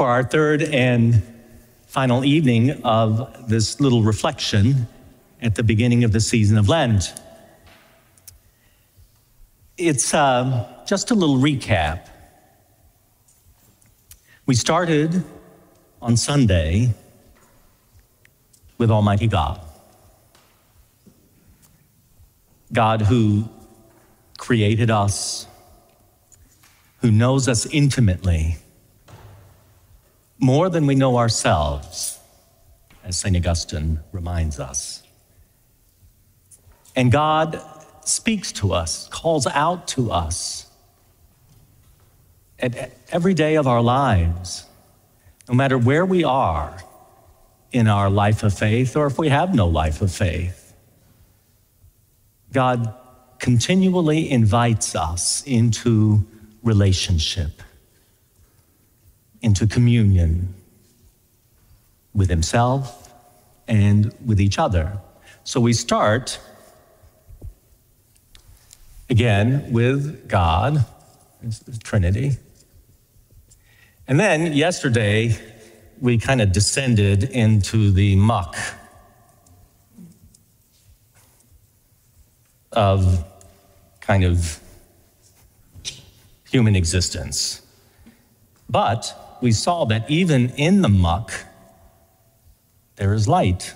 for our third and final evening of this little reflection at the beginning of the season of Lent. It's uh, just a little recap. We started on Sunday with Almighty God. God who created us, who knows us intimately, more than we know ourselves, as St. Augustine reminds us. And God speaks to us, calls out to us at every day of our lives, no matter where we are in our life of faith or if we have no life of faith. God continually invites us into relationship, into communion with Himself and with each other. So we start again with God, the Trinity. And then yesterday, we kind of descended into the muck of kind of human existence. But we saw that even in the muck, there is light.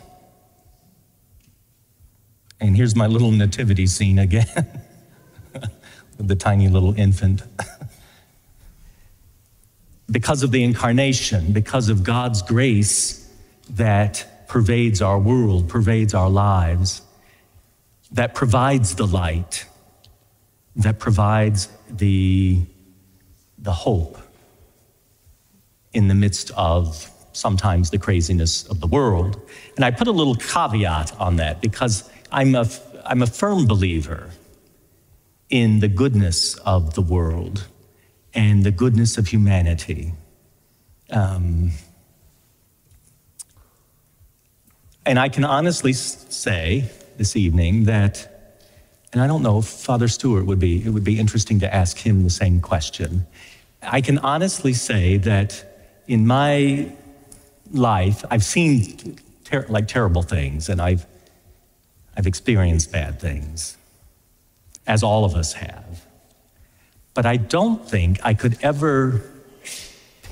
And here's my little nativity scene again with the tiny little infant. because of the incarnation, because of God's grace that pervades our world, pervades our lives, that provides the light, that provides the, the hope in the midst of sometimes the craziness of the world. And I put a little caveat on that because I'm a, I'm a firm believer in the goodness of the world and the goodness of humanity. Um, and I can honestly say this evening that, and I don't know if Father Stewart would be, it would be interesting to ask him the same question. I can honestly say that in my life, I've seen ter- like terrible things and I've, I've experienced bad things, as all of us have. But I don't think I could ever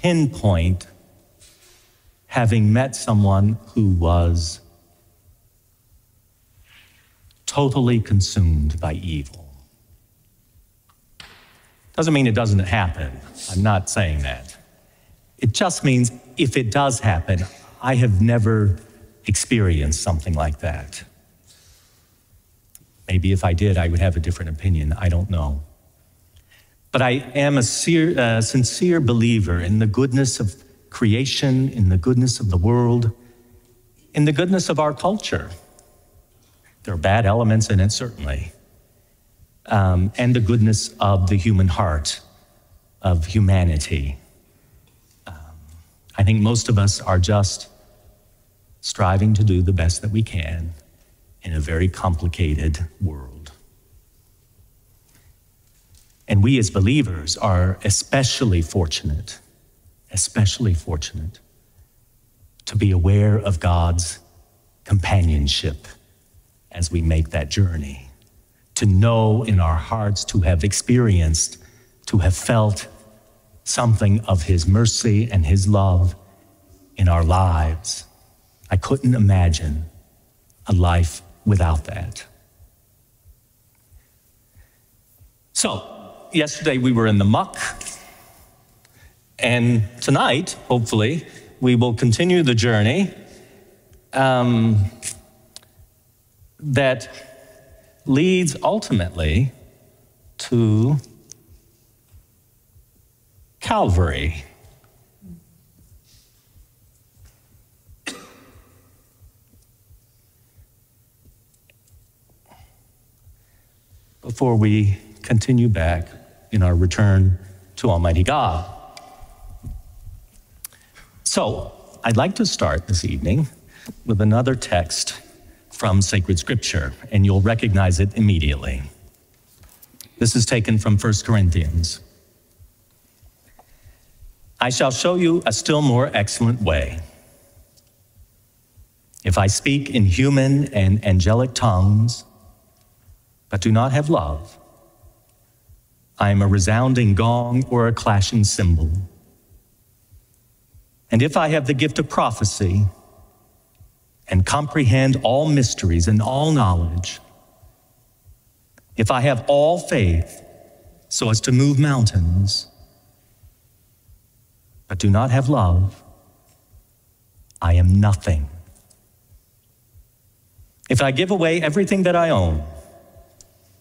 pinpoint having met someone who was totally consumed by evil. Doesn't mean it doesn't happen. I'm not saying that. It just means if it does happen, I have never experienced something like that. Maybe if I did, I would have a different opinion. I don't know. But I am a sincere believer in the goodness of creation, in the goodness of the world, in the goodness of our culture. There are bad elements in it, certainly, um, and the goodness of the human heart, of humanity. I think most of us are just striving to do the best that we can in a very complicated world. And we as believers are especially fortunate, especially fortunate to be aware of God's companionship as we make that journey, to know in our hearts, to have experienced, to have felt something of His mercy and His love in our lives. I couldn't imagine a life without that. So, yesterday we were in the muck. And tonight, hopefully, we will continue the journey um, that leads ultimately to Calvary. Before we continue back in our return to Almighty God. So, I'd like to start this evening with another text from sacred scripture, and you'll recognize it immediately. This is taken from 1 Corinthians. I shall show you a still more excellent way. If I speak in human and angelic tongues, but do not have love, I am a resounding gong or a clashing cymbal. And if I have the gift of prophecy and comprehend all mysteries and all knowledge, if I have all faith so as to move mountains, but do not have love, I am nothing. If I give away everything that I own,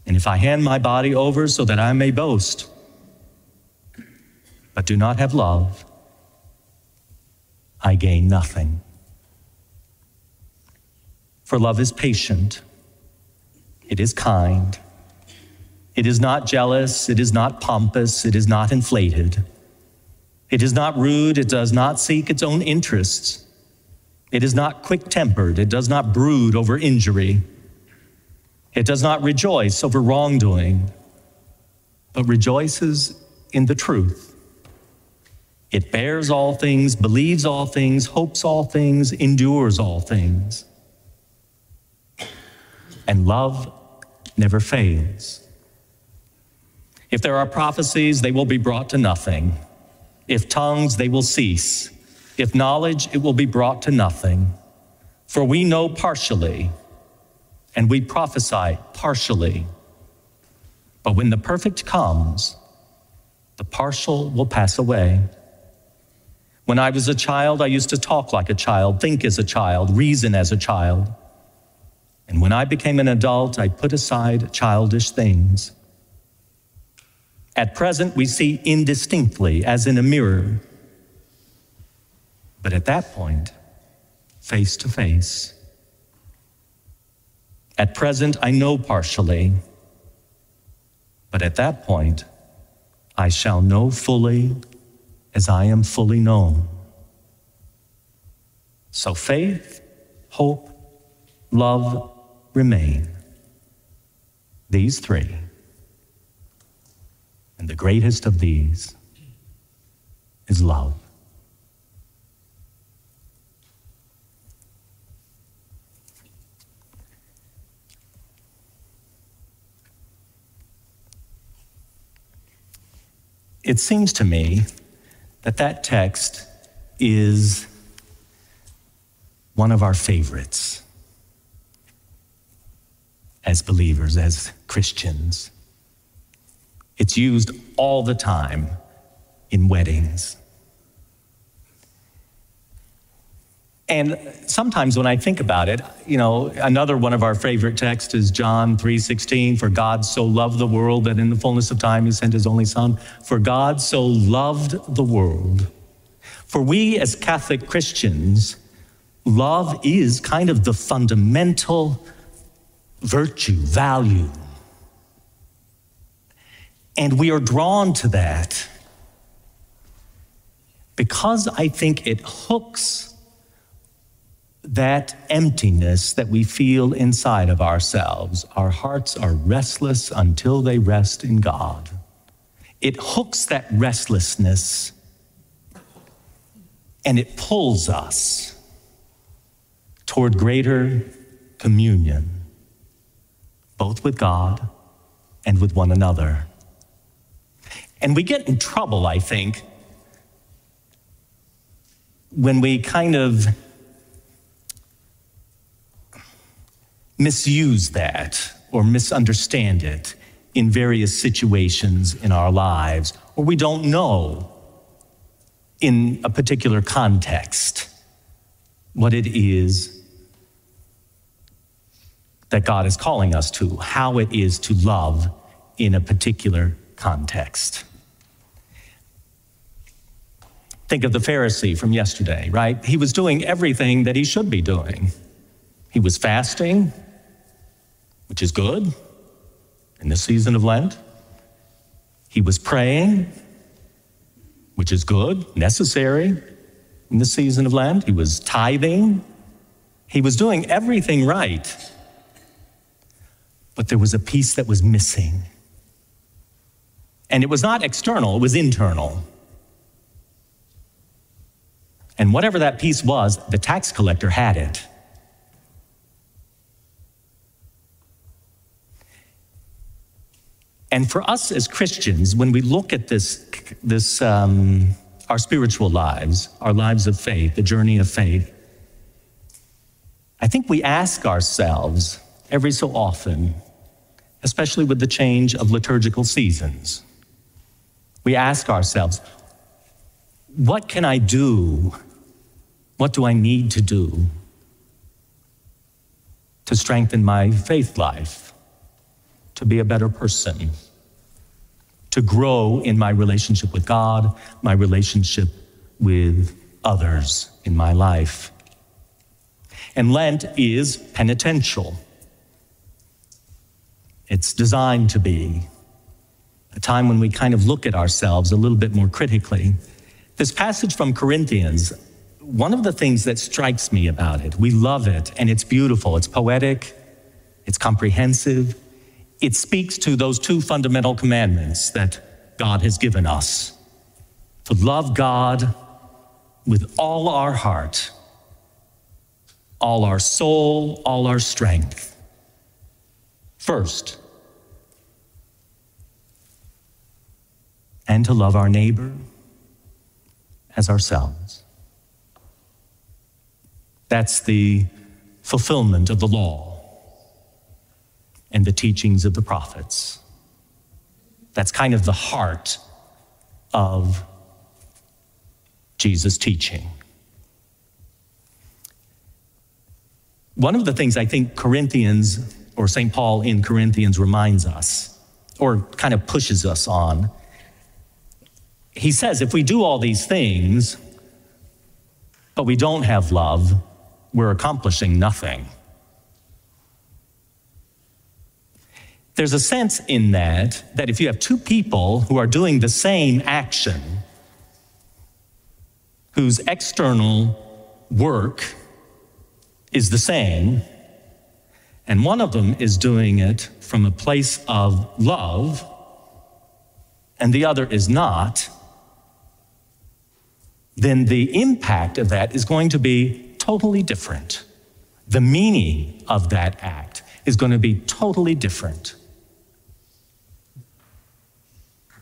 and if I hand my body over so that I may boast, but do not have love, I gain nothing. For love is patient, it is kind, it is not jealous, it is not pompous, it is not inflated. It is not rude, it does not seek its own interests. It is not quick tempered, it does not brood over injury. It does not rejoice over wrongdoing, but rejoices in the truth. It bears all things, believes all things, hopes all things, endures all things. And love never fails. If there are prophecies, they will be brought to nothing. If tongues, they will cease. If knowledge, it will be brought to nothing. For we know partially, and we prophesy partially. But when the perfect comes, the partial will pass away. When I was a child, I used to talk like a child, think as a child, reason as a child. And when I became an adult, I put aside childish things. At present, we see indistinctly, as in a mirror. But at that point, face to face. At present, I know partially. But at that point, I shall know fully as I am fully known. So faith, hope, love remain. These three. And the greatest of these is love. It seems to me that that text is one of our favorites as believers, as Christians. It's used all the time in weddings. And sometimes when I think about it, you know, another one of our favorite texts is John 3:16, for God so loved the world that in the fullness of time he sent his only son. For God so loved the world. For we as Catholic Christians, love is kind of the fundamental virtue, value and we are drawn to that because I think it hooks that emptiness that we feel inside of ourselves. Our hearts are restless until they rest in God. It hooks that restlessness and it pulls us toward greater communion, both with God and with one another. And we get in trouble, I think, when we kind of misuse that or misunderstand it in various situations in our lives, or we don't know in a particular context what it is that God is calling us to, how it is to love in a particular context. Think of the Pharisee from yesterday, right? He was doing everything that he should be doing. He was fasting, which is good in this season of Lent. He was praying, which is good, necessary in the season of Lent. He was tithing. He was doing everything right. But there was a piece that was missing. And it was not external, it was internal. And whatever that piece was, the tax collector had it. And for us as Christians, when we look at this, this um, our spiritual lives, our lives of faith, the journey of faith, I think we ask ourselves every so often, especially with the change of liturgical seasons, we ask ourselves, what can I do? What do I need to do to strengthen my faith life, to be a better person, to grow in my relationship with God, my relationship with others in my life? And Lent is penitential. It's designed to be a time when we kind of look at ourselves a little bit more critically. This passage from Corinthians, one of the things that strikes me about it, we love it and it's beautiful, it's poetic, it's comprehensive, it speaks to those two fundamental commandments that God has given us to love God with all our heart all our soul, all our strength. First, and to love our neighbor as ourselves. That's the fulfillment of the law and the teachings of the prophets. That's kind of the heart of Jesus' teaching. One of the things I think Corinthians, or St. Paul in Corinthians, reminds us, or kind of pushes us on, he says if we do all these things, but we don't have love, we're accomplishing nothing. There's a sense in that that if you have two people who are doing the same action, whose external work is the same, and one of them is doing it from a place of love, and the other is not, then the impact of that is going to be totally different. The meaning of that act is going to be totally different.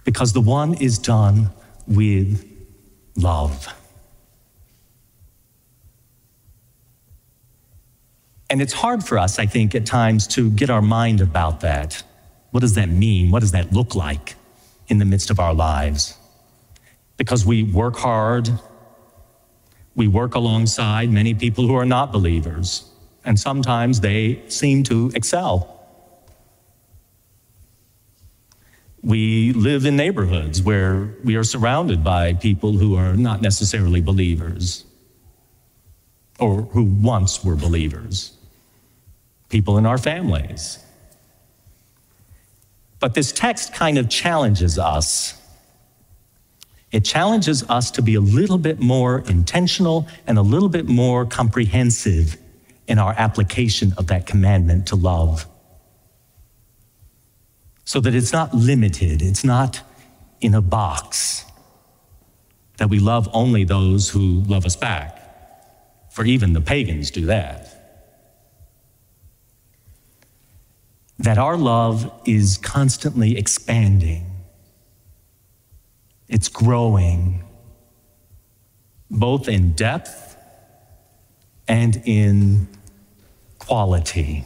Because the one is done with love. And it's hard for us, I think, at times to get our mind about that. What does that mean? What does that look like in the midst of our lives? Because we work hard, we work alongside many people who are not believers, and sometimes they seem to excel. We live in neighborhoods where we are surrounded by people who are not necessarily believers or who once were believers people in our families. But this text kind of challenges us. It challenges us to be a little bit more intentional and a little bit more comprehensive in our application of that commandment to love. So that it's not limited, it's not in a box, that we love only those who love us back. For even the pagans do that. that our love is constantly expanding, it's growing, both in depth and in quality,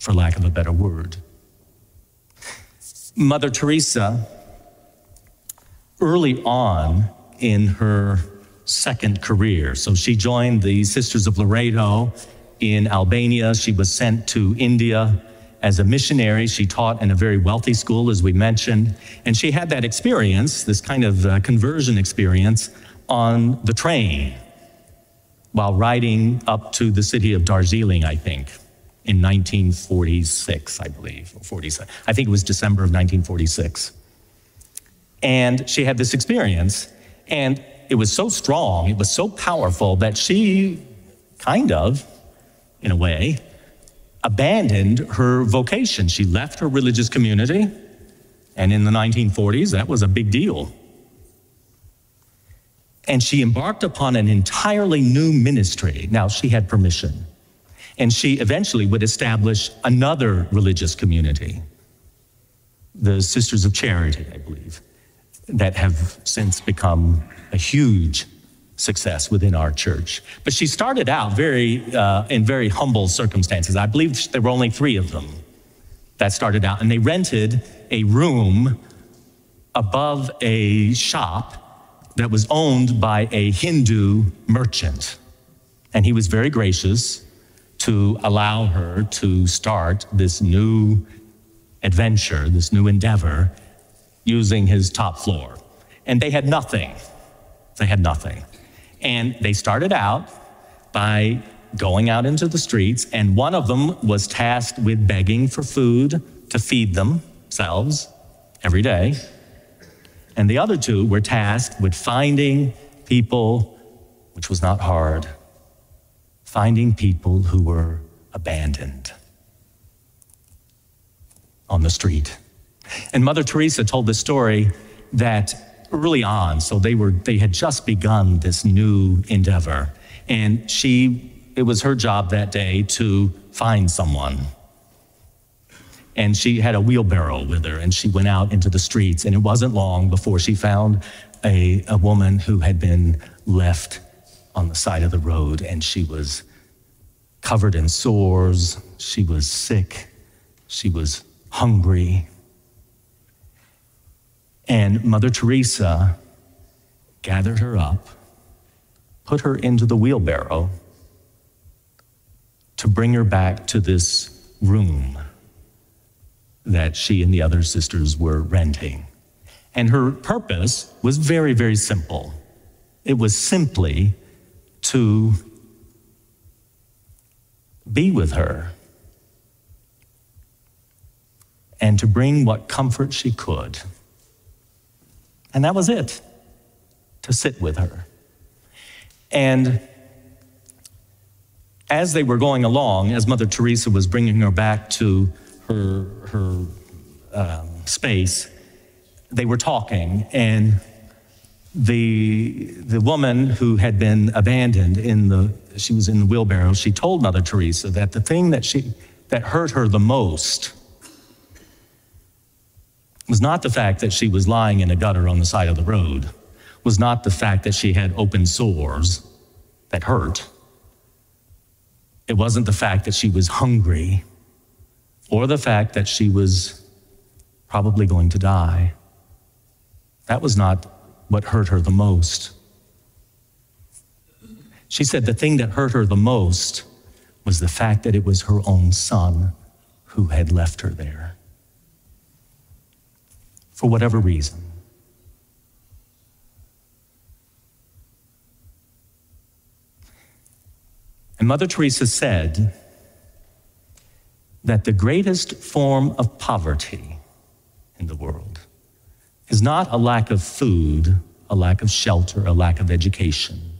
for lack of a better word. Mother Teresa, early on in her second career, so she joined the Sisters of Loreto in Albania, she was sent to India as a missionary. She taught in a very wealthy school, as we mentioned, and she had that experience, this kind of uh, conversion experience, on the train while riding up to the city of Darjeeling, I think, in 1946, I believe, or 47. I think it was December of 1946. And she had this experience, and it was so strong, it was so powerful that she kind of, in a way, abandoned her vocation. She left her religious community, and in the 1940s, that was a big deal. And she embarked upon an entirely new ministry. Now, she had permission. And she eventually would establish another religious community, the Sisters of Charity, I believe, that have since become a huge success within our church. But she started out very uh, in very humble circumstances. I believe there were only three of them that started out, and they rented a room above a shop that was owned by a Hindu merchant. And he was very gracious to allow her to start this new adventure, this new endeavor, using his top floor. And they had nothing. They had nothing. And they started out by going out into the streets, and one of them was tasked with begging for food to feed themselves every day. And the other two were tasked with finding people, which was not hard, finding people who were abandoned on the street. And Mother Teresa told the story that early on, so they were they had just begun this new endeavor, and she it was her job that day to find someone. And she had a wheelbarrow with her, and she went out into the streets. And it wasn't long before she found a, a woman who had been left on the side of the road, and she was covered in sores. She was sick. She was hungry. And Mother Teresa gathered her up, put her into the wheelbarrow to bring her back to this room that she and the other sisters were renting. And her purpose was very, very simple. It was simply to be with her and to bring what comfort she could. And that was it, to sit with her. And as they were going along, as Mother Teresa was bringing her back to her, her um, space, they were talking, and the, the woman who had been abandoned in the, she was in the wheelbarrow, she told Mother Teresa that the thing that, she, that hurt her the most was not the fact that she was lying in a gutter on the side of the road, was not the fact that she had open sores that hurt. It wasn't the fact that she was hungry or the fact that she was probably going to die. That was not what hurt her the most. She said the thing that hurt her the most was the fact that it was her own son who had left her there for whatever reason. And Mother Teresa said that the greatest form of poverty in the world is not a lack of food, a lack of shelter, a lack of education,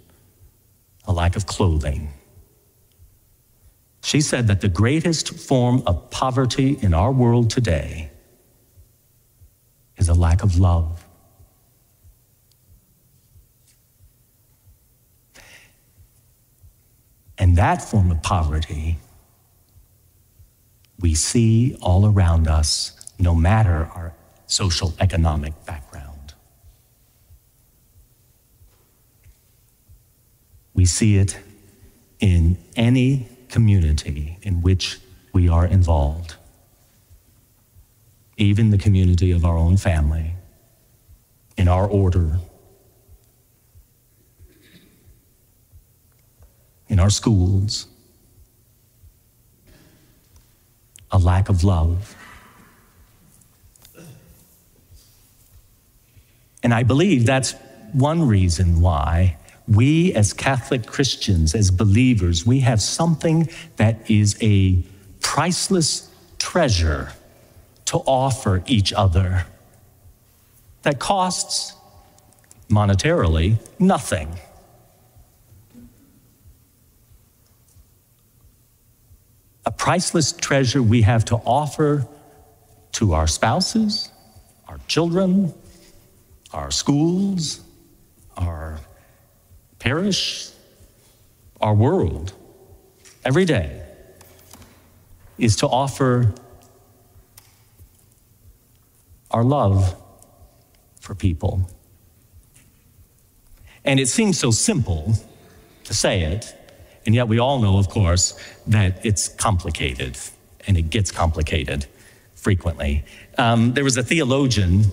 a lack of clothing. She said that the greatest form of poverty in our world today is a lack of love. And that form of poverty we see all around us, no matter our social economic background. We see it in any community in which we are involved even the community of our own family, in our order, in our schools, a lack of love. And I believe that's one reason why we, as Catholic Christians, as believers, we have something that is a priceless treasure to offer each other that costs monetarily nothing. A priceless treasure we have to offer to our spouses, our children, our schools, our parish, our world, every day, is to offer our love for people. And it seems so simple to say it, and yet we all know, of course, that it's complicated and it gets complicated frequently. Um, there was a theologian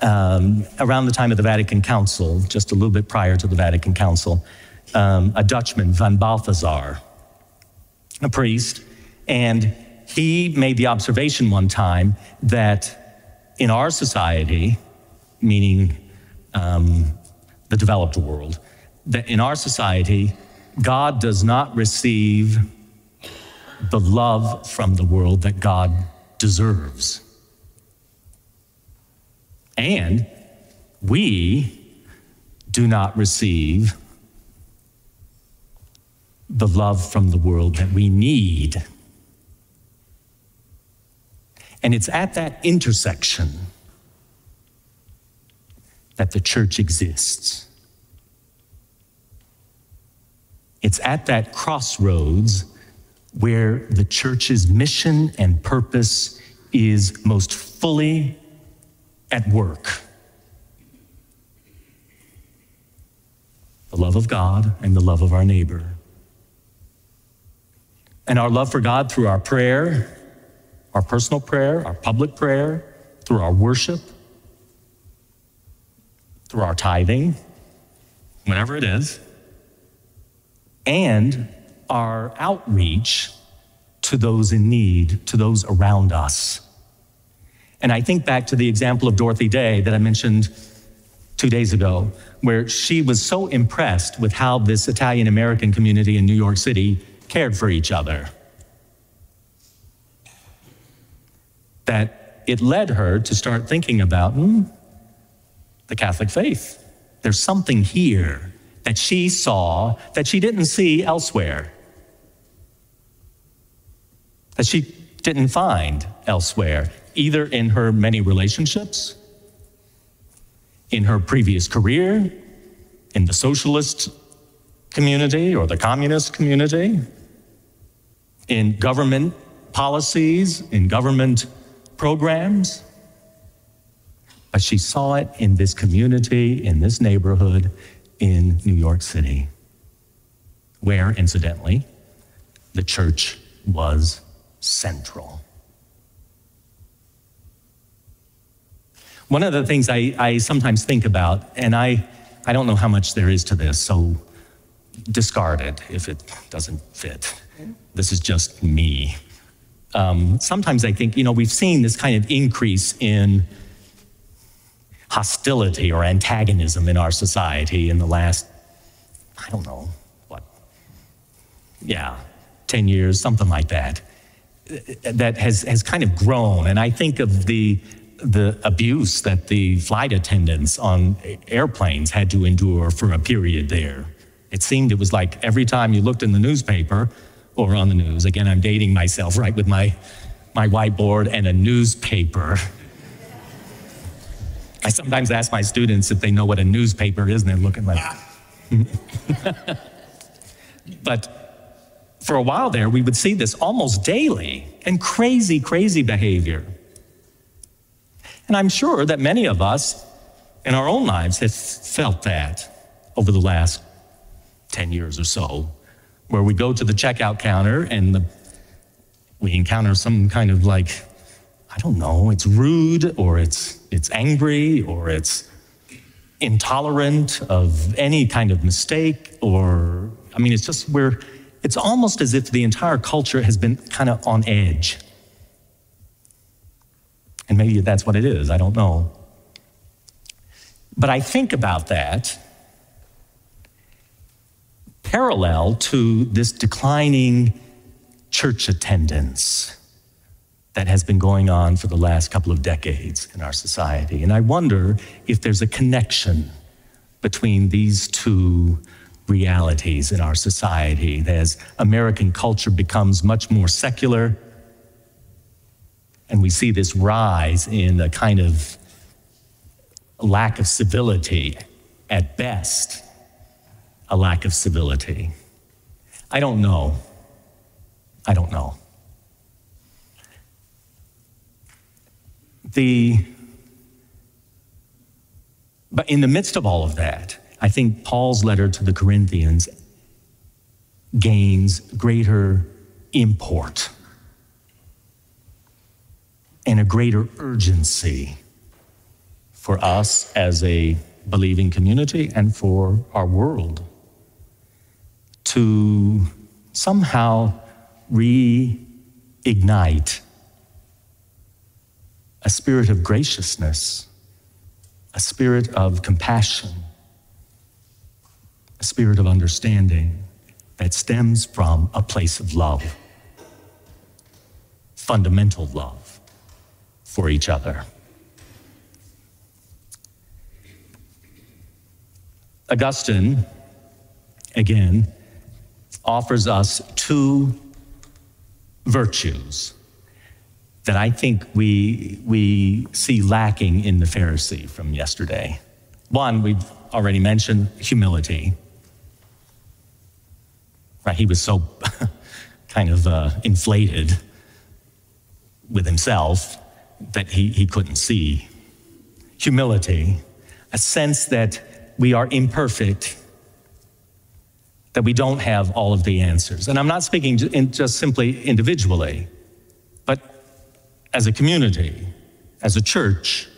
um, around the time of the Vatican Council, just a little bit prior to the Vatican Council, um, a Dutchman, Van Balthasar, a priest, and he made the observation one time that in our society, meaning um, the developed world, that in our society, God does not receive the love from the world that God deserves. And we do not receive the love from the world that we need. And it's at that intersection that the church exists. It's at that crossroads where the church's mission and purpose is most fully at work. The love of God and the love of our neighbor. And our love for God through our prayer, our personal prayer, our public prayer, through our worship, through our tithing, whenever it is, and our outreach to those in need, to those around us. And I think back to the example of Dorothy Day that I mentioned two days ago, where she was so impressed with how this Italian American community in New York City cared for each other that it led her to start thinking about hmm, the Catholic faith. There's something here that she saw that she didn't see elsewhere, that she didn't find elsewhere, either in her many relationships, in her previous career, in the socialist community or the communist community, in government policies, in government programs. But she saw it in this community, in this neighborhood, in New York City, where, incidentally, the church was central. One of the things I, I sometimes think about, and I, I don't know how much there is to this, so discard it if it doesn't fit. This is just me. Um, sometimes I think, you know, we've seen this kind of increase in hostility or antagonism in our society in the last, I don't know, what, yeah, 10 years, something like that, that has, has kind of grown. And I think of the, the abuse that the flight attendants on airplanes had to endure for a period there. It seemed it was like every time you looked in the newspaper or on the news, again, I'm dating myself, right, with my, my whiteboard and a newspaper I sometimes ask my students if they know what a newspaper is, and they're looking like. Hmm. but for a while there, we would see this almost daily and crazy, crazy behavior. And I'm sure that many of us in our own lives have felt that over the last 10 years or so, where we go to the checkout counter and the, we encounter some kind of like I don't know, it's rude or it's, it's angry or it's intolerant of any kind of mistake or, I mean, it's just where it's almost as if the entire culture has been kind of on edge. And maybe that's what it is, I don't know. But I think about that parallel to this declining church attendance that has been going on for the last couple of decades in our society. And I wonder if there's a connection between these two realities in our society as American culture becomes much more secular and we see this rise in a kind of lack of civility at best, a lack of civility. I don't know. I don't know. The, but in the midst of all of that, I think Paul's letter to the Corinthians gains greater import and a greater urgency for us as a believing community and for our world to somehow reignite a spirit of graciousness, a spirit of compassion, a spirit of understanding that stems from a place of love, fundamental love for each other. Augustine, again, offers us two virtues that I think we, we see lacking in the Pharisee from yesterday. One, we've already mentioned humility. Right? He was so kind of uh, inflated with himself that he, he couldn't see. Humility, a sense that we are imperfect that we don't have all of the answers. And I'm not speaking just simply individually, but as a community, as a church,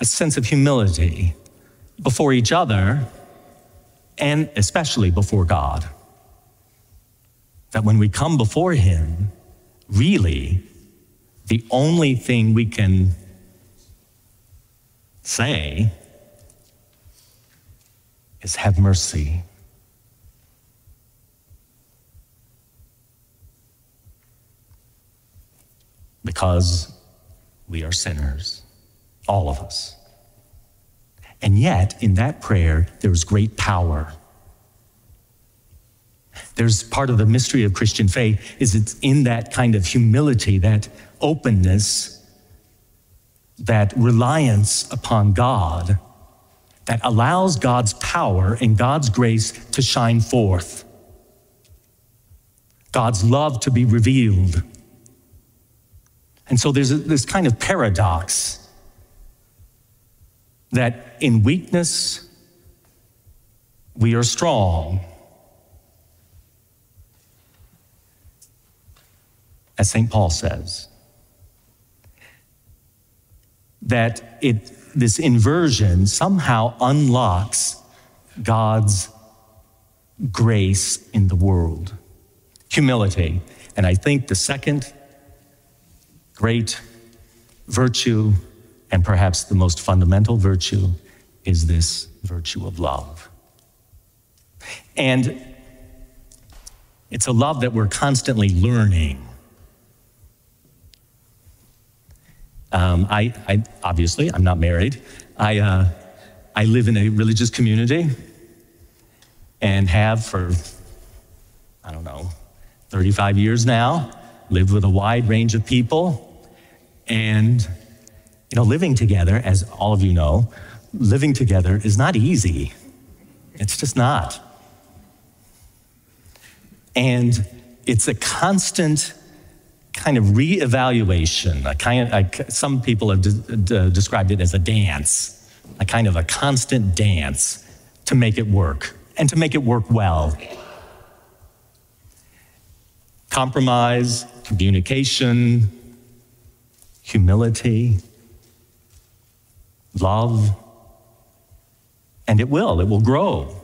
a sense of humility before each other and especially before God. That when we come before Him, really, the only thing we can say is have mercy. Because we are sinners, all of us. And yet, in that prayer, there is great power. There's part of the mystery of Christian faith is it's in that kind of humility, that openness, that reliance upon God that allows God's power and God's grace to shine forth, God's love to be revealed. And so there's this kind of paradox that in weakness, we are strong. As St. Paul says, that it this inversion somehow unlocks God's grace in the world. Humility. And I think the second great virtue, and perhaps the most fundamental virtue, is this virtue of love. And it's a love that we're constantly learning. Um, I, I, obviously, I'm not married. I, uh, I live in a religious community and have for, I don't know, 35 years now, lived with a wide range of people. And, you know, living together, as all of you know, living together is not easy. It's just not. And it's a constant kind of reevaluation, a kind of, some people have de- de- described it as a dance, a kind of a constant dance to make it work and to make it work well. Compromise, communication, humility, love, and it will, it will grow.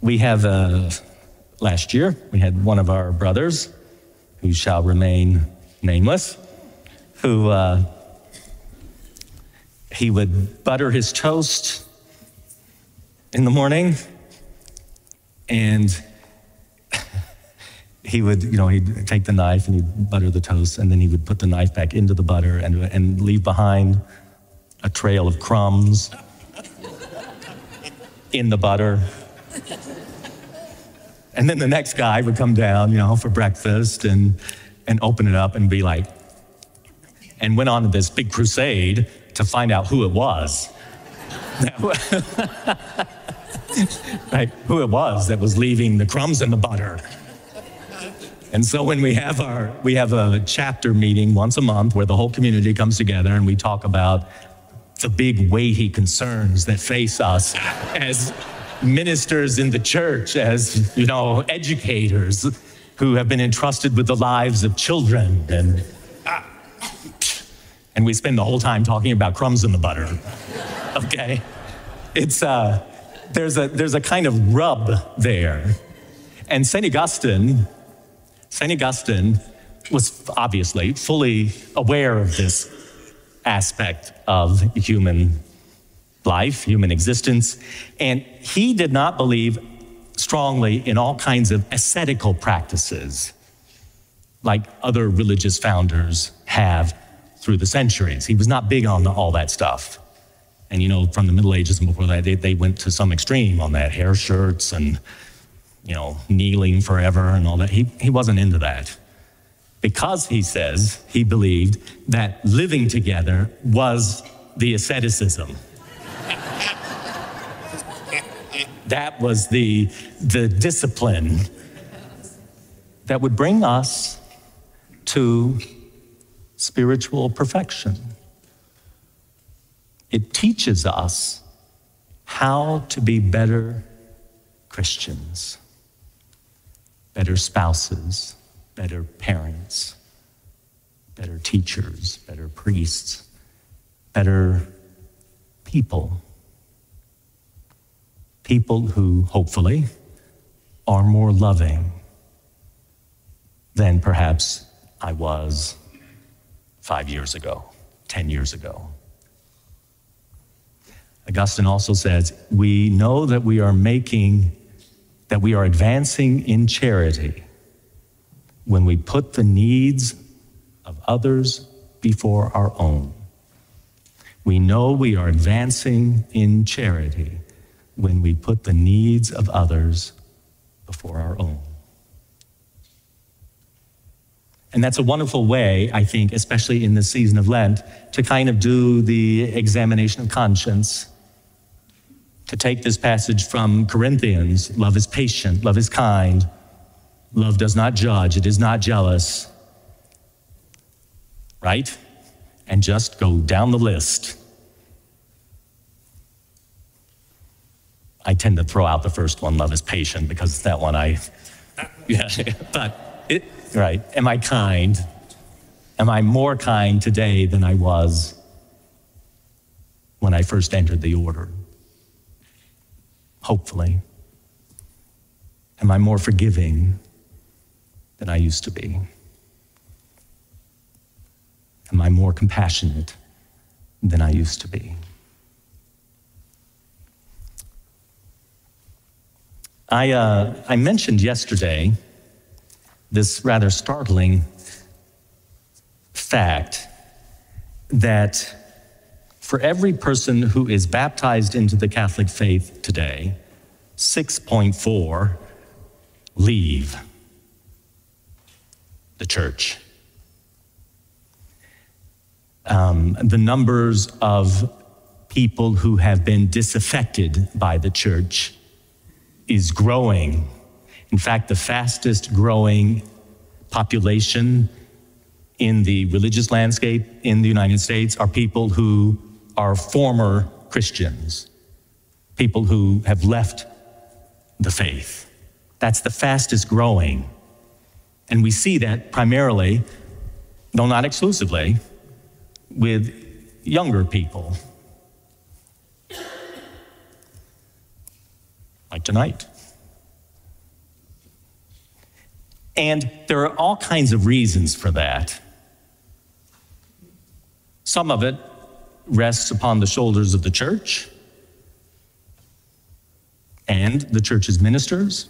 We have, uh, last year, we had one of our brothers, who shall remain nameless, who uh, he would butter his toast in the morning and he would, you know, he'd take the knife and he'd butter the toast, and then he would put the knife back into the butter and, and leave behind a trail of crumbs in the butter. And then the next guy would come down, you know, for breakfast and, and open it up and be like, and went on this big crusade to find out who it was. right, who it was that was leaving the crumbs in the butter. And so when we have our we have a chapter meeting once a month where the whole community comes together and we talk about the big weighty concerns that face us as ministers in the church, as you know, educators who have been entrusted with the lives of children and and we spend the whole time talking about crumbs in the butter. Okay? It's uh there's a there's a kind of rub there. And St. Augustine, St. Augustine was obviously fully aware of this aspect of human life, human existence, and he did not believe strongly in all kinds of ascetical practices like other religious founders have through the centuries. He was not big on all that stuff. And you know, from the Middle Ages and before that, they, they went to some extreme on that hair shirts and, you know, kneeling forever and all that. He, he wasn't into that. Because he says he believed that living together was the asceticism. That was the, the discipline that would bring us to spiritual perfection. It teaches us how to be better Christians, better spouses, better parents, better teachers, better priests, better people. People who hopefully are more loving than perhaps I was five years ago, 10 years ago. Augustine also says, We know that we are making, that we are advancing in charity when we put the needs of others before our own. We know we are advancing in charity when we put the needs of others before our own. And that's a wonderful way, I think, especially in the season of Lent, to kind of do the examination of conscience to take this passage from Corinthians love is patient, love is kind, love does not judge, it is not jealous, right? And just go down the list. I tend to throw out the first one, love is patient, because it's that one I, yeah, but it, right. Am I kind? Am I more kind today than I was when I first entered the order? hopefully? Am I more forgiving than I used to be? Am I more compassionate than I used to be? I, uh, I mentioned yesterday this rather startling fact that for every person who is baptized into the Catholic faith today, 6.4 leave the church. Um, the numbers of people who have been disaffected by the church is growing. In fact, the fastest growing population in the religious landscape in the United States are people who are former Christians, people who have left the faith. That's the fastest growing. And we see that primarily, though not exclusively, with younger people. Like tonight. And there are all kinds of reasons for that. Some of it rests upon the shoulders of the church and the church's ministers.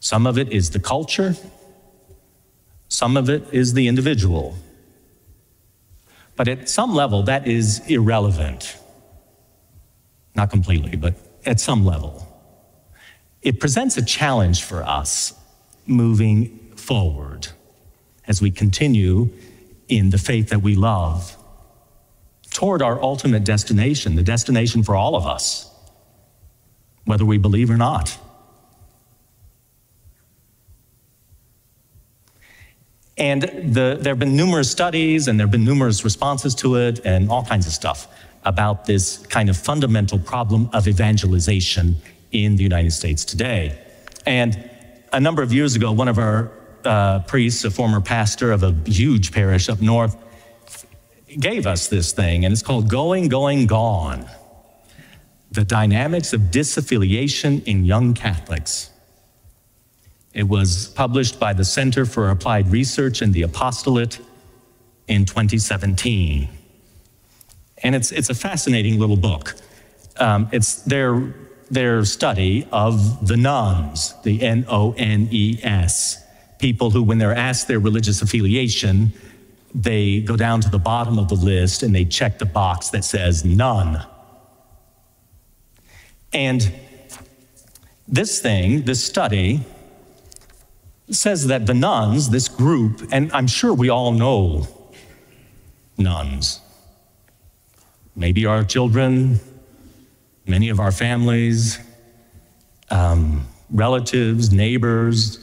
Some of it is the culture, some of it is the individual. But at some level, that is irrelevant. Not completely, but at some level. It presents a challenge for us moving forward as we continue in the faith that we love toward our ultimate destination, the destination for all of us, whether we believe or not. And the, there have been numerous studies and there have been numerous responses to it and all kinds of stuff about this kind of fundamental problem of evangelization in the United States today. And a number of years ago, one of our uh, priests, a former pastor of a huge parish up north, gave us this thing, and it's called Going, Going, Gone The Dynamics of Disaffiliation in Young Catholics. It was published by the Center for Applied Research in the Apostolate in 2017. And it's, it's a fascinating little book. Um, it's their, their study of the nones, the N O N E S, people who, when they're asked their religious affiliation, they go down to the bottom of the list and they check the box that says none. And this thing, this study, says that the nones, this group, and I'm sure we all know nones, maybe our children, many of our families, um, relatives, neighbors,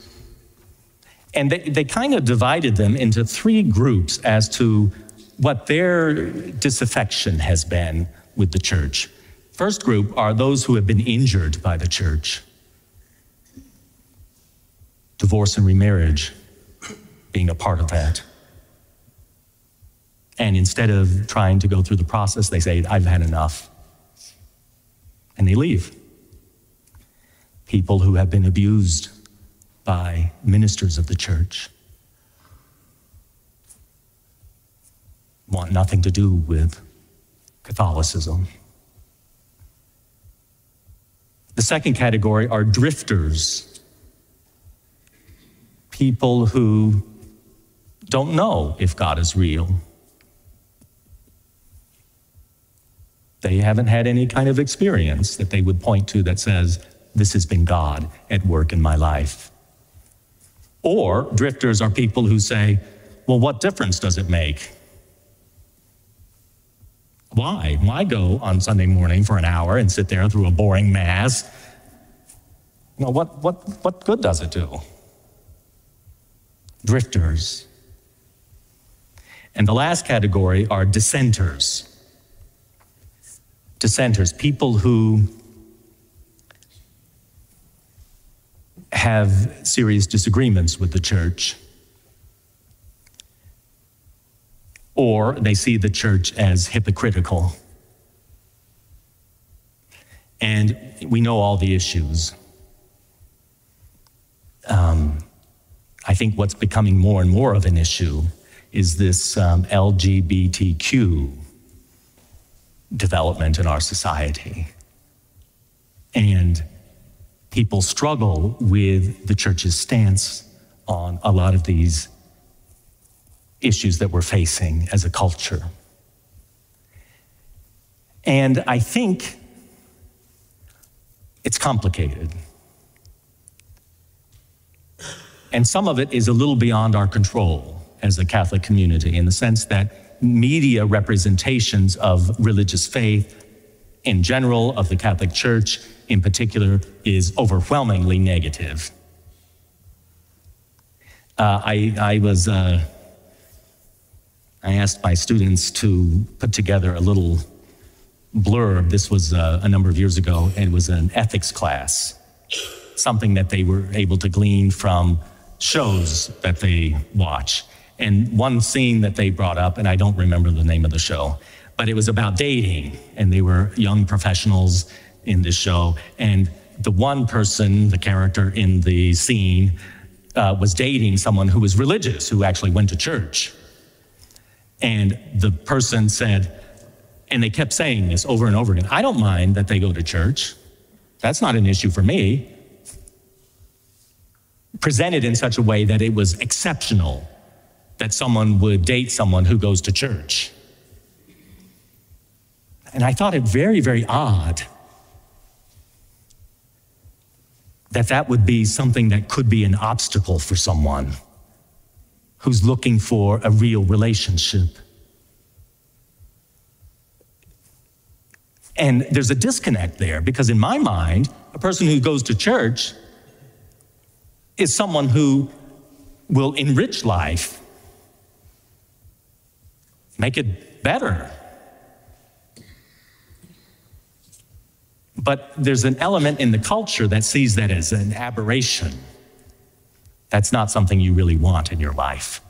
and they, they kind of divided them into three groups as to what their disaffection has been with the church. First group are those who have been injured by the church divorce and remarriage being a part of that. And instead of trying to go through the process, they say, I've had enough. And they leave. People who have been abused by ministers of the church want nothing to do with Catholicism. The second category are drifters people who don't know if God is real. They haven't had any kind of experience that they would point to that says, This has been God at work in my life. Or drifters are people who say, Well, what difference does it make? Why? Why go on Sunday morning for an hour and sit there through a boring mass? You know, what, what, what good does it do? Drifters. And the last category are dissenters. Dissenters, people who have serious disagreements with the church, or they see the church as hypocritical. And we know all the issues. Um, I think what's becoming more and more of an issue is this um, LGBTQ development in our society. And people struggle with the church's stance on a lot of these issues that we're facing as a culture. And I think it's complicated. And some of it is a little beyond our control as a Catholic community in the sense that media representations of religious faith in general, of the Catholic Church in particular, is overwhelmingly negative. Uh, I, I was, uh, I asked my students to put together a little blurb. This was uh, a number of years ago, and it was an ethics class, something that they were able to glean from shows that they watch. And one scene that they brought up, and I don't remember the name of the show, but it was about dating. And they were young professionals in this show. And the one person, the character in the scene, uh, was dating someone who was religious, who actually went to church. And the person said, and they kept saying this over and over again I don't mind that they go to church. That's not an issue for me presented in such a way that it was exceptional that someone would date someone who goes to church. And I thought it very, very odd that that would be something that could be an obstacle for someone who's looking for a real relationship. And there's a disconnect there because, in my mind, a person who goes to church is someone who will enrich life, make it better. But there's an element in the culture that sees that as an aberration. That's not something you really want in your life.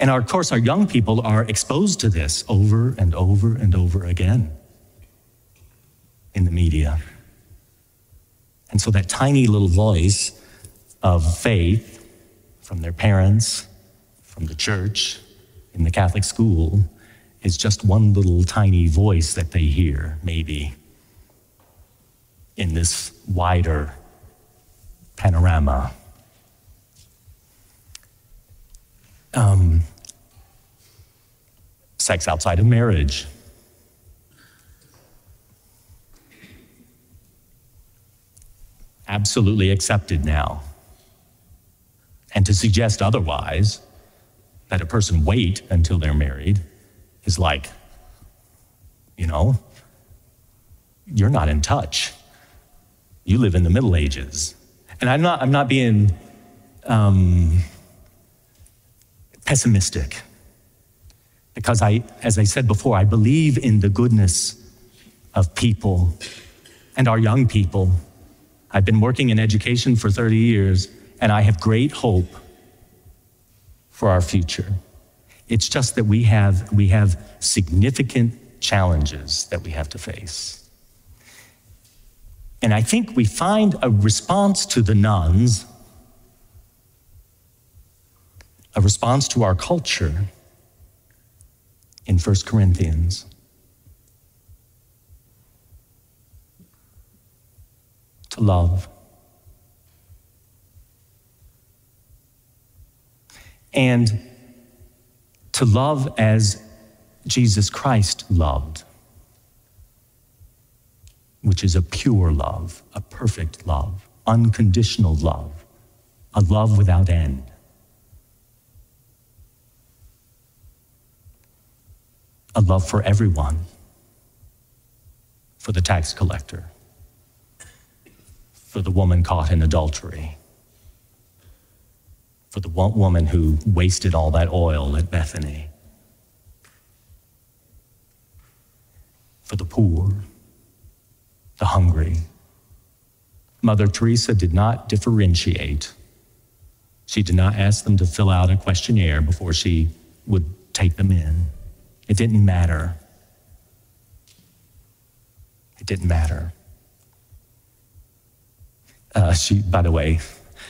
And of course, our young people are exposed to this over and over and over again in the media. And so that tiny little voice of faith from their parents, from the church, in the Catholic school, is just one little tiny voice that they hear, maybe, in this wider panorama. Um, sex outside of marriage. Absolutely accepted now. And to suggest otherwise, that a person wait until they're married, is like, you know, you're not in touch. You live in the Middle Ages. And I'm not, I'm not being um, pessimistic because I, as I said before, I believe in the goodness of people and our young people. I've been working in education for 30 years, and I have great hope for our future. It's just that we have, we have significant challenges that we have to face. And I think we find a response to the nones, a response to our culture in 1 Corinthians. To love. And to love as Jesus Christ loved, which is a pure love, a perfect love, unconditional love, a love without end. A love for everyone, for the tax collector, for the woman caught in adultery, for the woman who wasted all that oil at Bethany, for the poor, the hungry. Mother Teresa did not differentiate. She did not ask them to fill out a questionnaire before she would take them in. It didn't matter. It didn't matter. Uh, she, by the way,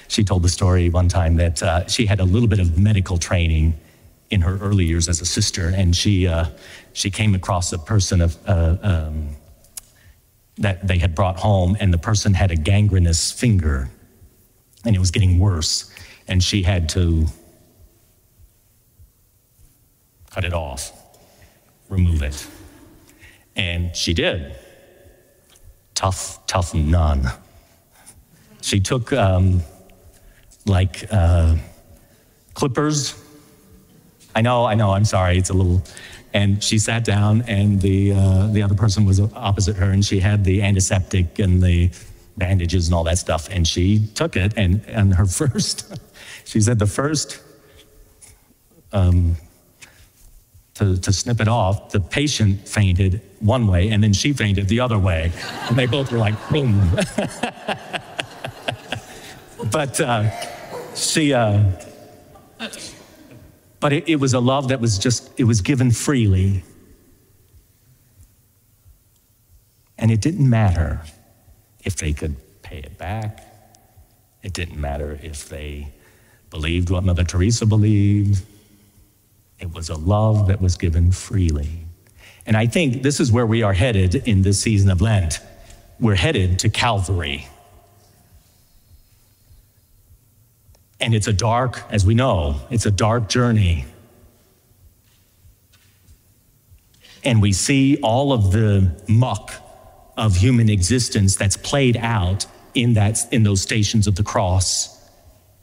she told the story one time that uh, she had a little bit of medical training in her early years as a sister, and she uh, she came across a person of, uh, um, that they had brought home, and the person had a gangrenous finger, and it was getting worse, and she had to cut it off remove it. And she did. Tough, tough nun. She took um, like uh, clippers. I know, I know, I'm sorry, it's a little. And she sat down, and the, uh, the other person was opposite her, and she had the antiseptic and the bandages and all that stuff. And she took it, and, and her first, she said the first um, to, to snip it off, the patient fainted one way and then she fainted the other way. And they both were like, boom. but uh, she, uh, but it, it was a love that was just, it was given freely. And it didn't matter if they could pay it back. It didn't matter if they believed what Mother Teresa believed. It was a love that was given freely. And I think this is where we are headed in this season of Lent. We're headed to Calvary. And it's a dark, as we know, it's a dark journey. And we see all of the muck of human existence that's played out in, that, in those stations of the cross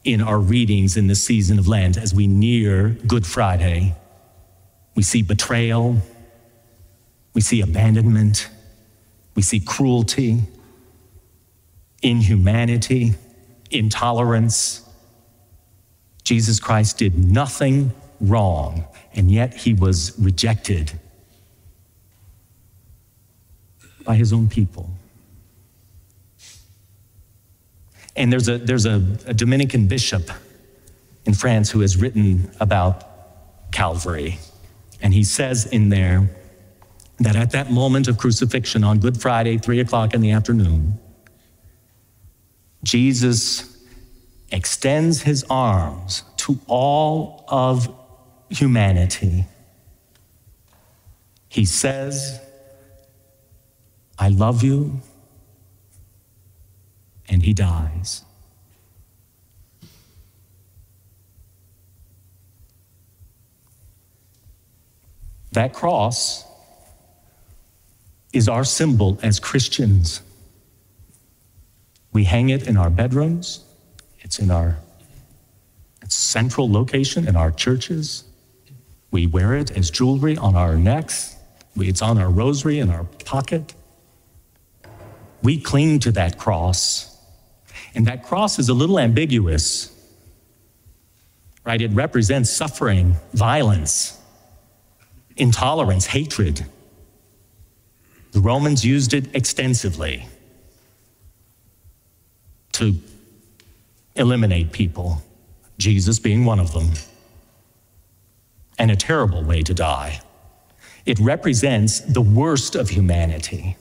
in our readings in this season of Lent as we near Good Friday. We see betrayal, we see abandonment, we see cruelty, inhumanity, intolerance. Jesus Christ did nothing wrong, and yet he was rejected by his own people. And there's a, there's a, a Dominican bishop in France who has written about Calvary. And he says in there that at that moment of crucifixion on Good Friday, three o'clock in the afternoon, Jesus extends his arms to all of humanity. He says, I love you, and he dies. That cross is our symbol as Christians. We hang it in our bedrooms, it's in our central location in our churches. We wear it as jewelry on our necks, it's on our rosary in our pocket. We cling to that cross. And that cross is a little ambiguous, right? It represents suffering, violence, intolerance, hatred. The Romans used it extensively to eliminate people, Jesus being one of them, and a terrible way to die. It represents the worst of humanity.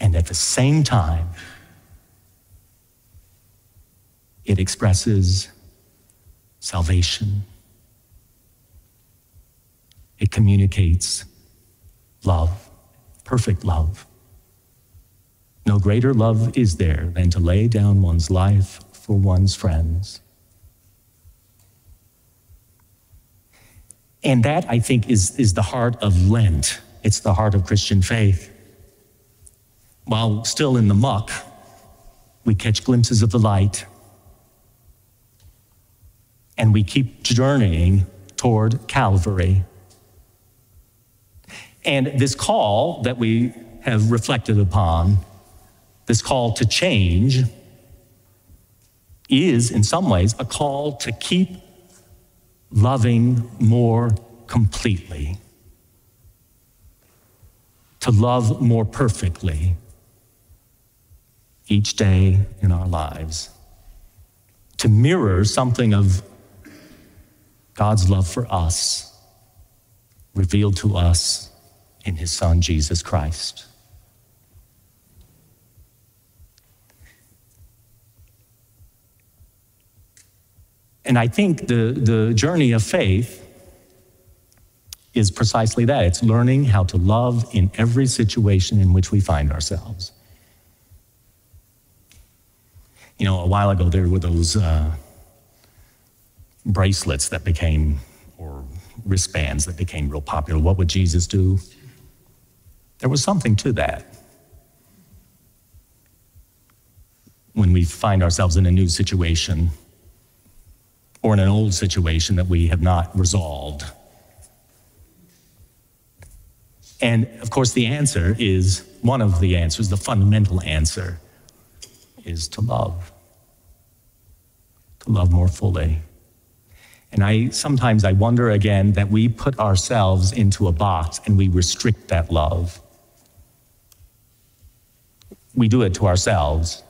And at the same time, it expresses salvation. It communicates love, perfect love. No greater love is there than to lay down one's life for one's friends. And that, I think, is, is the heart of Lent. It's the heart of Christian faith. While still in the muck, we catch glimpses of the light and we keep journeying toward Calvary. And this call that we have reflected upon, this call to change, is in some ways a call to keep loving more completely, to love more perfectly each day in our lives, to mirror something of God's love for us revealed to us in his son, Jesus Christ. And I think the, the journey of faith is precisely that it's learning how to love in every situation in which we find ourselves. You know, a while ago, there were those. Uh, bracelets that became, or wristbands that became real popular. What would Jesus do? There was something to that. When we find ourselves in a new situation or in an old situation that we have not resolved. And of course, the answer is one of the answers, the fundamental answer is to love, to love more fully. And I sometimes I wonder again that we put ourselves into a box and we restrict that love. We do it to ourselves.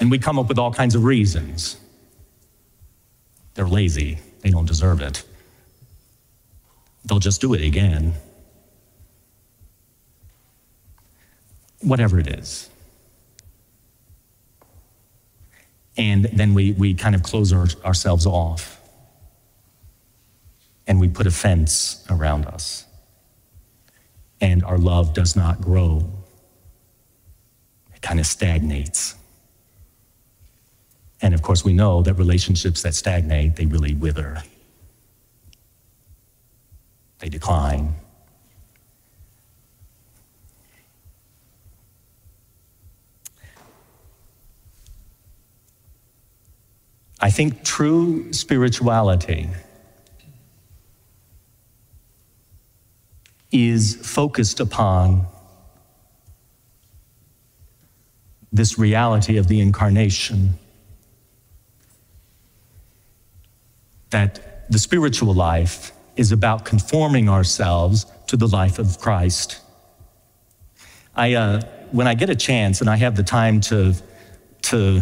And we come up with all kinds of reasons. They're lazy, they don't deserve it. They'll just do it again. Whatever it is. And then we, we kind of close our, ourselves off. And we put a fence around us. And our love does not grow, it kind of stagnates. And of course, we know that relationships that stagnate, they really wither, they decline. I think true spirituality is focused upon this reality of the incarnation. That the spiritual life is about conforming ourselves to the life of Christ. I, uh, when I get a chance and I have the time to, to,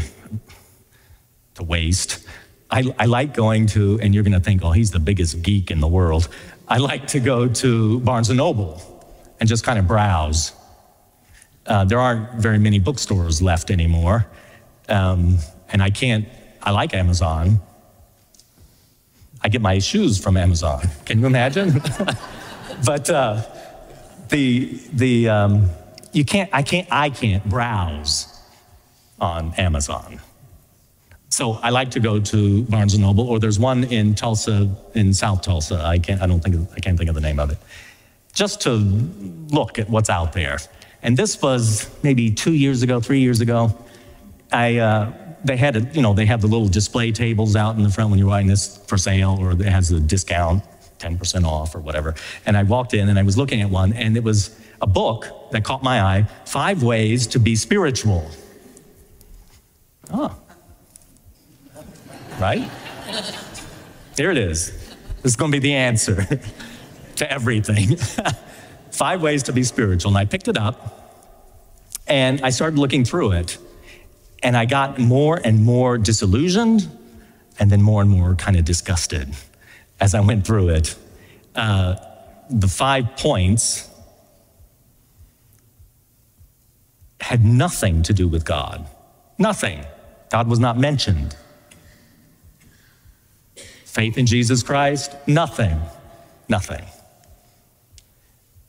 to waste, I, I like going to, and you're going to think, oh, he's the biggest geek in the world. I like to go to Barnes and Noble and just kind of browse. Uh, there aren't very many bookstores left anymore. Um, and I can't, I like Amazon. I get my shoes from Amazon. Can you imagine? but uh, the, the, um, you can't, I can't, I can't browse on Amazon. So I like to go to Barnes and Noble, or there's one in Tulsa, in South Tulsa. I can't, I don't think, I can't think of the name of it. Just to look at what's out there. And this was maybe two years ago, three years ago. I, uh, they had, a, you know, they have the little display tables out in the front when you're buying this for sale, or it has a discount, 10% off or whatever. And I walked in and I was looking at one, and it was a book that caught my eye Five Ways to Be Spiritual. Oh. Right? There it is. This is going to be the answer to everything. Five Ways to Be Spiritual. And I picked it up and I started looking through it. And I got more and more disillusioned and then more and more kind of disgusted as I went through it. Uh, the five points had nothing to do with God. Nothing. God was not mentioned. Faith in Jesus Christ? Nothing. Nothing.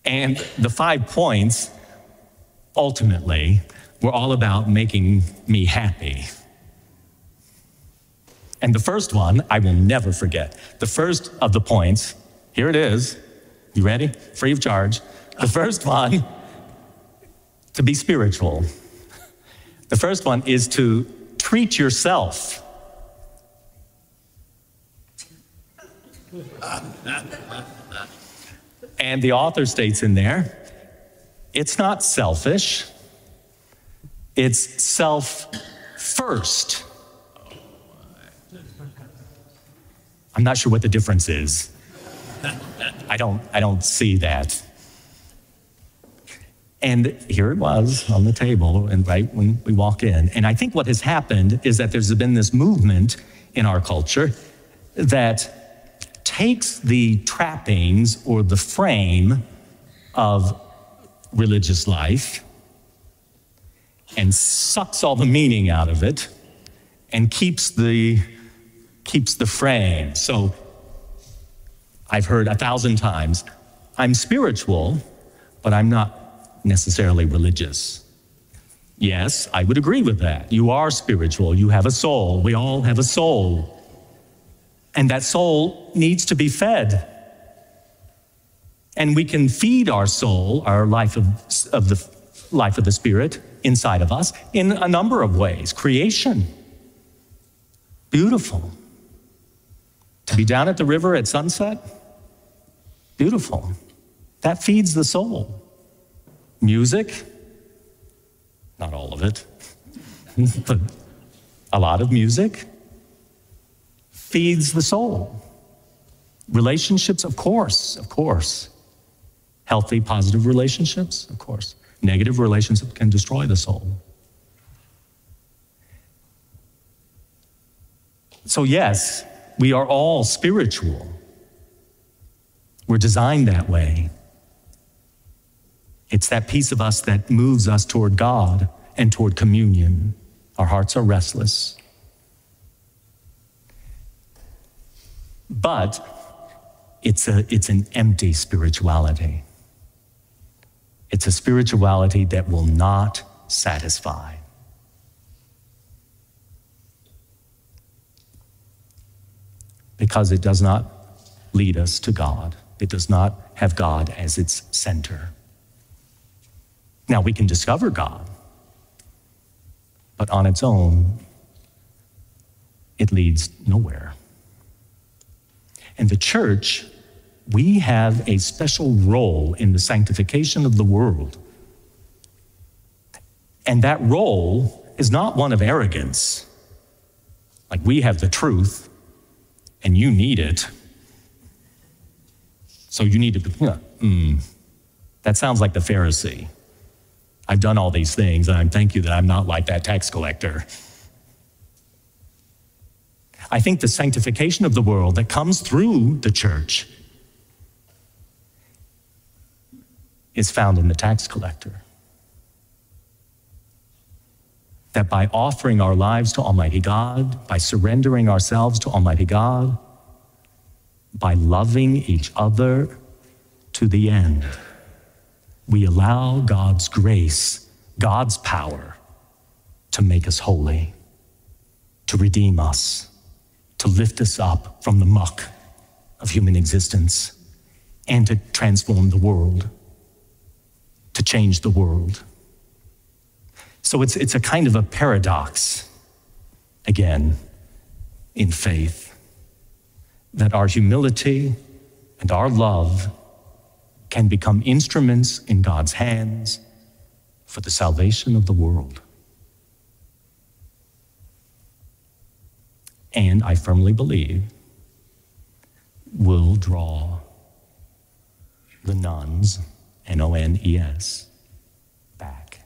And the five points ultimately were all about making me happy. And the first one, I will never forget. The first of the points, here it is. You ready? Free of charge. The first one, to be spiritual. The first one is to treat yourself. and the author states in there it's not selfish, it's self first. I'm not sure what the difference is. I don't, I don't see that. And here it was on the table, and right when we walk in. And I think what has happened is that there's been this movement in our culture that takes the trappings or the frame of religious life and sucks all the meaning out of it and keeps the keeps the frame. So I've heard a thousand times, I'm spiritual, but I'm not necessarily religious. Yes, I would agree with that. You are spiritual, you have a soul. We all have a soul. And that soul needs to be fed. And we can feed our soul, our life of, of the life of the Spirit inside of us in a number of ways. Creation, beautiful. To be down at the river at sunset, beautiful. That feeds the soul. Music, not all of it, but a lot of music feeds the soul. Relationships, of course, of course. Healthy, positive relationships, of course. Negative relationships can destroy the soul. So, yes, we are all spiritual. We're designed that way. It's that piece of us that moves us toward God and toward communion. Our hearts are restless. But it's, a, it's an empty spirituality. It's a spirituality that will not satisfy. Because it does not lead us to God. It does not have God as its center. Now, we can discover God, but on its own, it leads nowhere. And the church, we have a special role in the sanctification of the world. And that role is not one of arrogance, like we have the truth and you need it. So you need to, mm, that sounds like the Pharisee. I've done all these things, and I thank you that I'm not like that tax collector. I think the sanctification of the world that comes through the church is found in the tax collector. That by offering our lives to Almighty God, by surrendering ourselves to Almighty God, by loving each other to the end, we allow God's grace, God's power to make us holy, to redeem us to lift us up from the muck of human existence and to transform the world, to change the world. So it's, it's a kind of a paradox, again, in faith, that our humility and our love can become instruments in God's hands for the salvation of the world. and I firmly believe will draw the nones, N O N E S, back.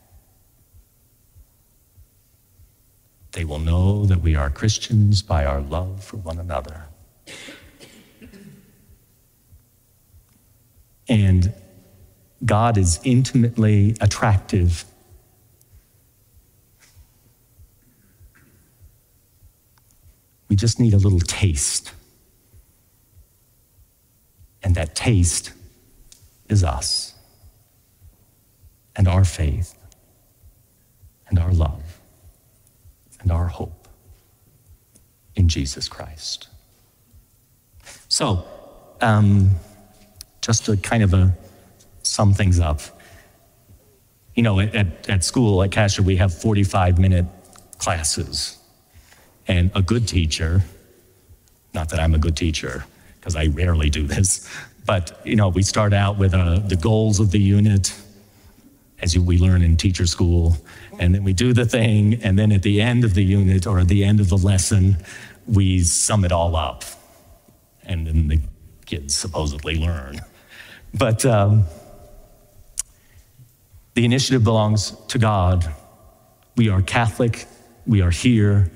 They will know that we are Christians by our love for one another. And God is intimately attractive We just need a little taste. And that taste is us and our faith and our love and our hope in Jesus Christ. So, um, just to kind of a, uh, sum things up, you know, at, at school at Cascia, we have 45 minute classes and a good teacher, not that I'm a good teacher, because I rarely do this, but you know, we start out with uh, the goals of the unit, as we learn in teacher school, and then we do the thing, and then at the end of the unit or at the end of the lesson, we sum it all up, and then the kids supposedly learn. But um, the initiative belongs to God. We are Catholic, we are here,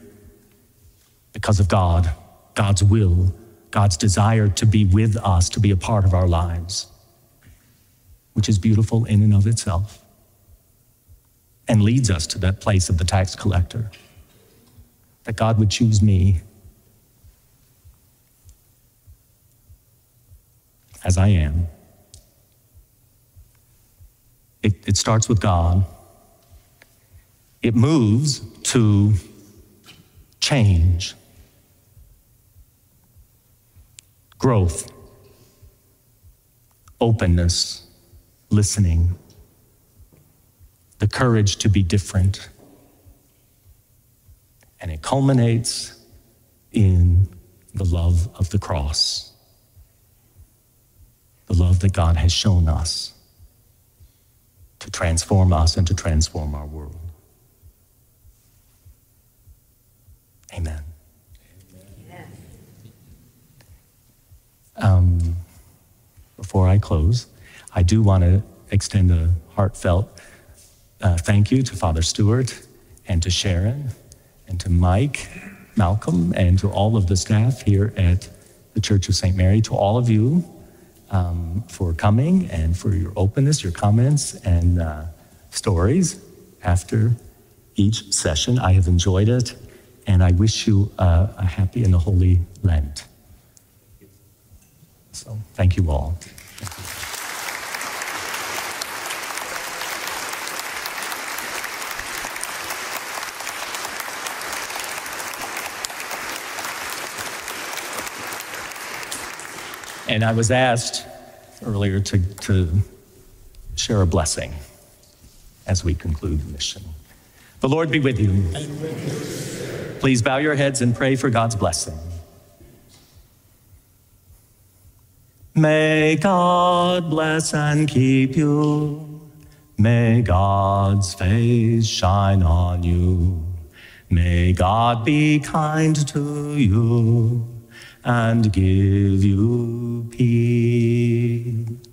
because of God, God's will, God's desire to be with us, to be a part of our lives, which is beautiful in and of itself and leads us to that place of the tax collector. That God would choose me as I am. It, it starts with God. It moves to change growth, openness, listening, the courage to be different. And it culminates in the love of the cross, the love that God has shown us to transform us and to transform our world. Amen. Um, before I close, I do want to extend a heartfelt uh, thank you to Father Stewart and to Sharon and to Mike, Malcolm, and to all of the staff here at the Church of St. Mary, to all of you um, for coming and for your openness, your comments, and uh, stories after each session. I have enjoyed it, and I wish you uh, a happy and a holy Lent. So thank you all. And I was asked earlier to, to share a blessing as we conclude the mission. The Lord be with you. Please bow your heads and pray for God's blessing. May God bless and keep you. May God's face shine on you. May God be kind to you and give you peace.